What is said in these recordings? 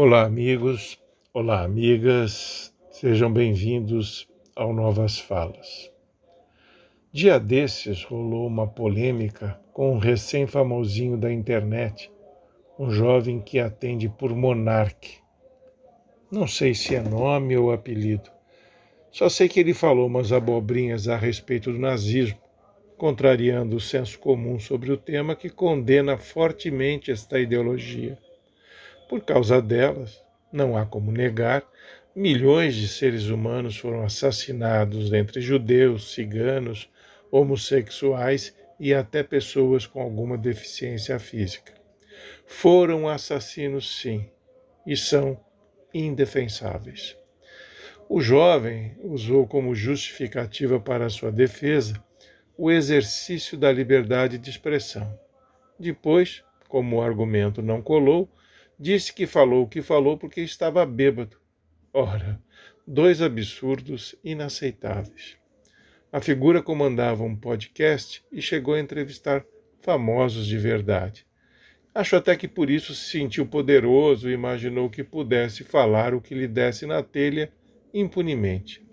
Olá, amigos, olá, amigas, sejam bem-vindos ao Novas Falas. Dia desses rolou uma polêmica com um recém-famosinho da internet, um jovem que atende por Monarque. Não sei se é nome ou apelido, só sei que ele falou umas abobrinhas a respeito do nazismo, contrariando o senso comum sobre o tema que condena fortemente esta ideologia. Por causa delas, não há como negar, milhões de seres humanos foram assassinados entre judeus, ciganos, homossexuais e até pessoas com alguma deficiência física. Foram assassinos, sim, e são indefensáveis. O jovem usou como justificativa para sua defesa o exercício da liberdade de expressão. Depois, como o argumento não colou, Disse que falou o que falou porque estava bêbado. Ora, dois absurdos inaceitáveis. A figura comandava um podcast e chegou a entrevistar famosos de verdade. Acho até que por isso se sentiu poderoso e imaginou que pudesse falar o que lhe desse na telha impunemente.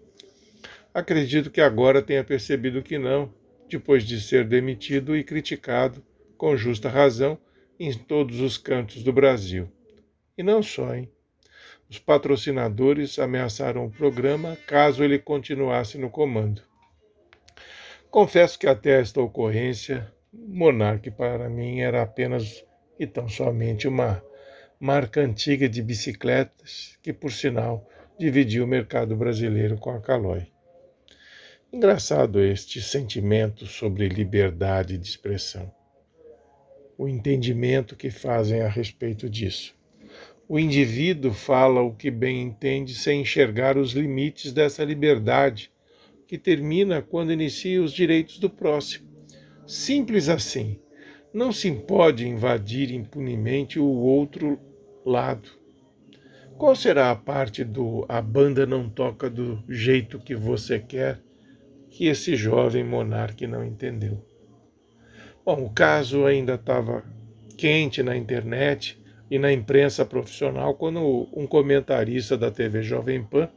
Acredito que agora tenha percebido que não, depois de ser demitido e criticado, com justa razão, em todos os cantos do Brasil. E não só, hein? Os patrocinadores ameaçaram o programa caso ele continuasse no comando. Confesso que até esta ocorrência, Monarque para mim era apenas e tão somente uma marca antiga de bicicletas que, por sinal, dividia o mercado brasileiro com a Caloi. Engraçado este sentimento sobre liberdade de expressão. O entendimento que fazem a respeito disso. O indivíduo fala o que bem entende sem enxergar os limites dessa liberdade, que termina quando inicia os direitos do próximo. Simples assim. Não se pode invadir impunemente o outro lado. Qual será a parte do a banda não toca do jeito que você quer que esse jovem monarca não entendeu? Bom, o caso ainda estava quente na internet e na imprensa profissional quando um comentarista da TV Jovem Pan,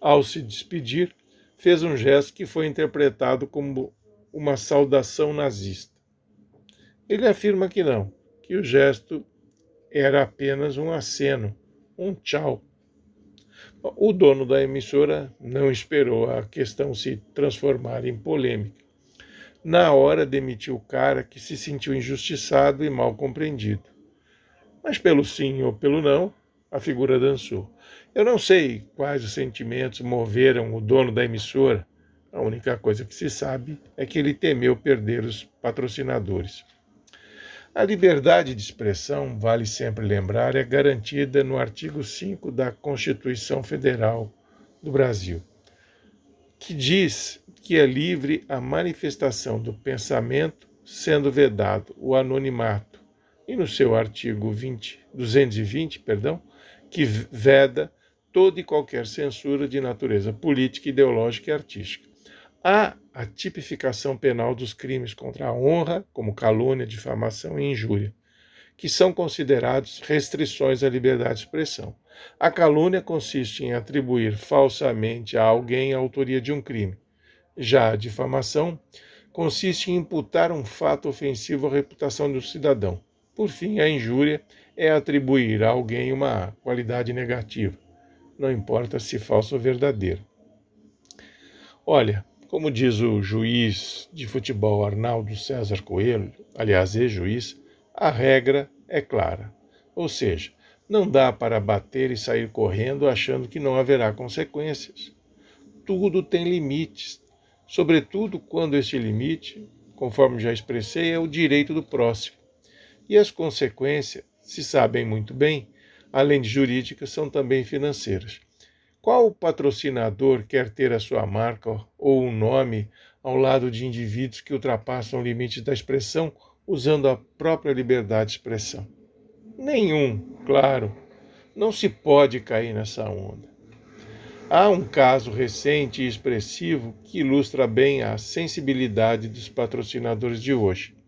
ao se despedir, fez um gesto que foi interpretado como uma saudação nazista. Ele afirma que não, que o gesto era apenas um aceno, um tchau. O dono da emissora não esperou a questão se transformar em polêmica. Na hora demitiu o cara que se sentiu injustiçado e mal compreendido. Mas pelo sim ou pelo não, a figura dançou. Eu não sei quais os sentimentos moveram o dono da emissora. A única coisa que se sabe é que ele temeu perder os patrocinadores. A liberdade de expressão, vale sempre lembrar, é garantida no artigo 5 da Constituição Federal do Brasil, que diz que é livre a manifestação do pensamento, sendo vedado o anonimato e no seu artigo 20, 220, perdão, que veda toda e qualquer censura de natureza política, ideológica e artística. Há a tipificação penal dos crimes contra a honra, como calúnia, difamação e injúria, que são considerados restrições à liberdade de expressão. A calúnia consiste em atribuir falsamente a alguém a autoria de um crime. Já a difamação consiste em imputar um fato ofensivo à reputação do cidadão. Por fim, a injúria é atribuir a alguém uma qualidade negativa, não importa se falsa ou verdadeira. Olha, como diz o juiz de futebol Arnaldo César Coelho, aliás, ex-juiz, a regra é clara. Ou seja, não dá para bater e sair correndo achando que não haverá consequências. Tudo tem limites, sobretudo quando este limite, conforme já expressei, é o direito do próximo. E as consequências, se sabem muito bem, além de jurídicas, são também financeiras. Qual patrocinador quer ter a sua marca ou um nome ao lado de indivíduos que ultrapassam o limite da expressão usando a própria liberdade de expressão? Nenhum, claro. Não se pode cair nessa onda. Há um caso recente e expressivo que ilustra bem a sensibilidade dos patrocinadores de hoje.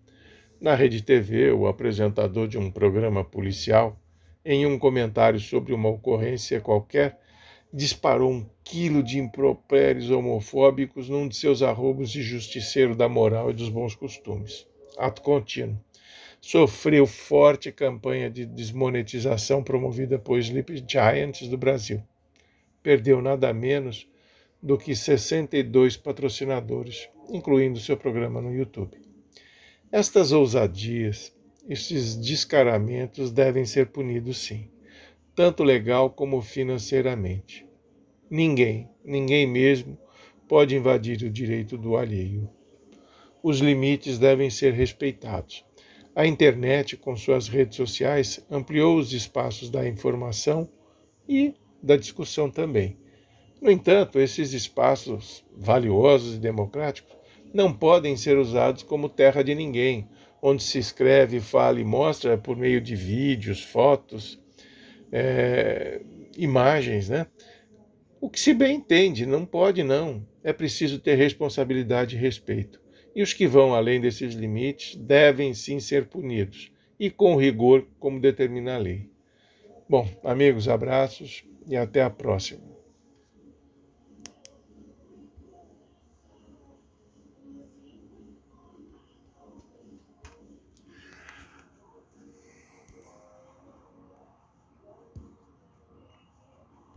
Na Rede TV, o apresentador de um programa policial em um comentário sobre uma ocorrência qualquer, disparou um quilo de impropérios homofóbicos num de seus arrobos de justiceiro da moral e dos bons costumes. Ato contínuo. Sofreu forte campanha de desmonetização promovida por Sleep Giants do Brasil. Perdeu nada menos do que 62 patrocinadores, incluindo seu programa no YouTube. Estas ousadias, esses descaramentos devem ser punidos sim, tanto legal como financeiramente. Ninguém, ninguém mesmo, pode invadir o direito do alheio. Os limites devem ser respeitados. A internet, com suas redes sociais, ampliou os espaços da informação e da discussão também. No entanto, esses espaços valiosos e democráticos não podem ser usados como terra de ninguém, onde se escreve, fala e mostra por meio de vídeos, fotos, é, imagens, né? O que se bem entende, não pode não. É preciso ter responsabilidade e respeito. E os que vão além desses limites devem sim ser punidos, e com rigor, como determina a lei. Bom, amigos, abraços e até a próxima.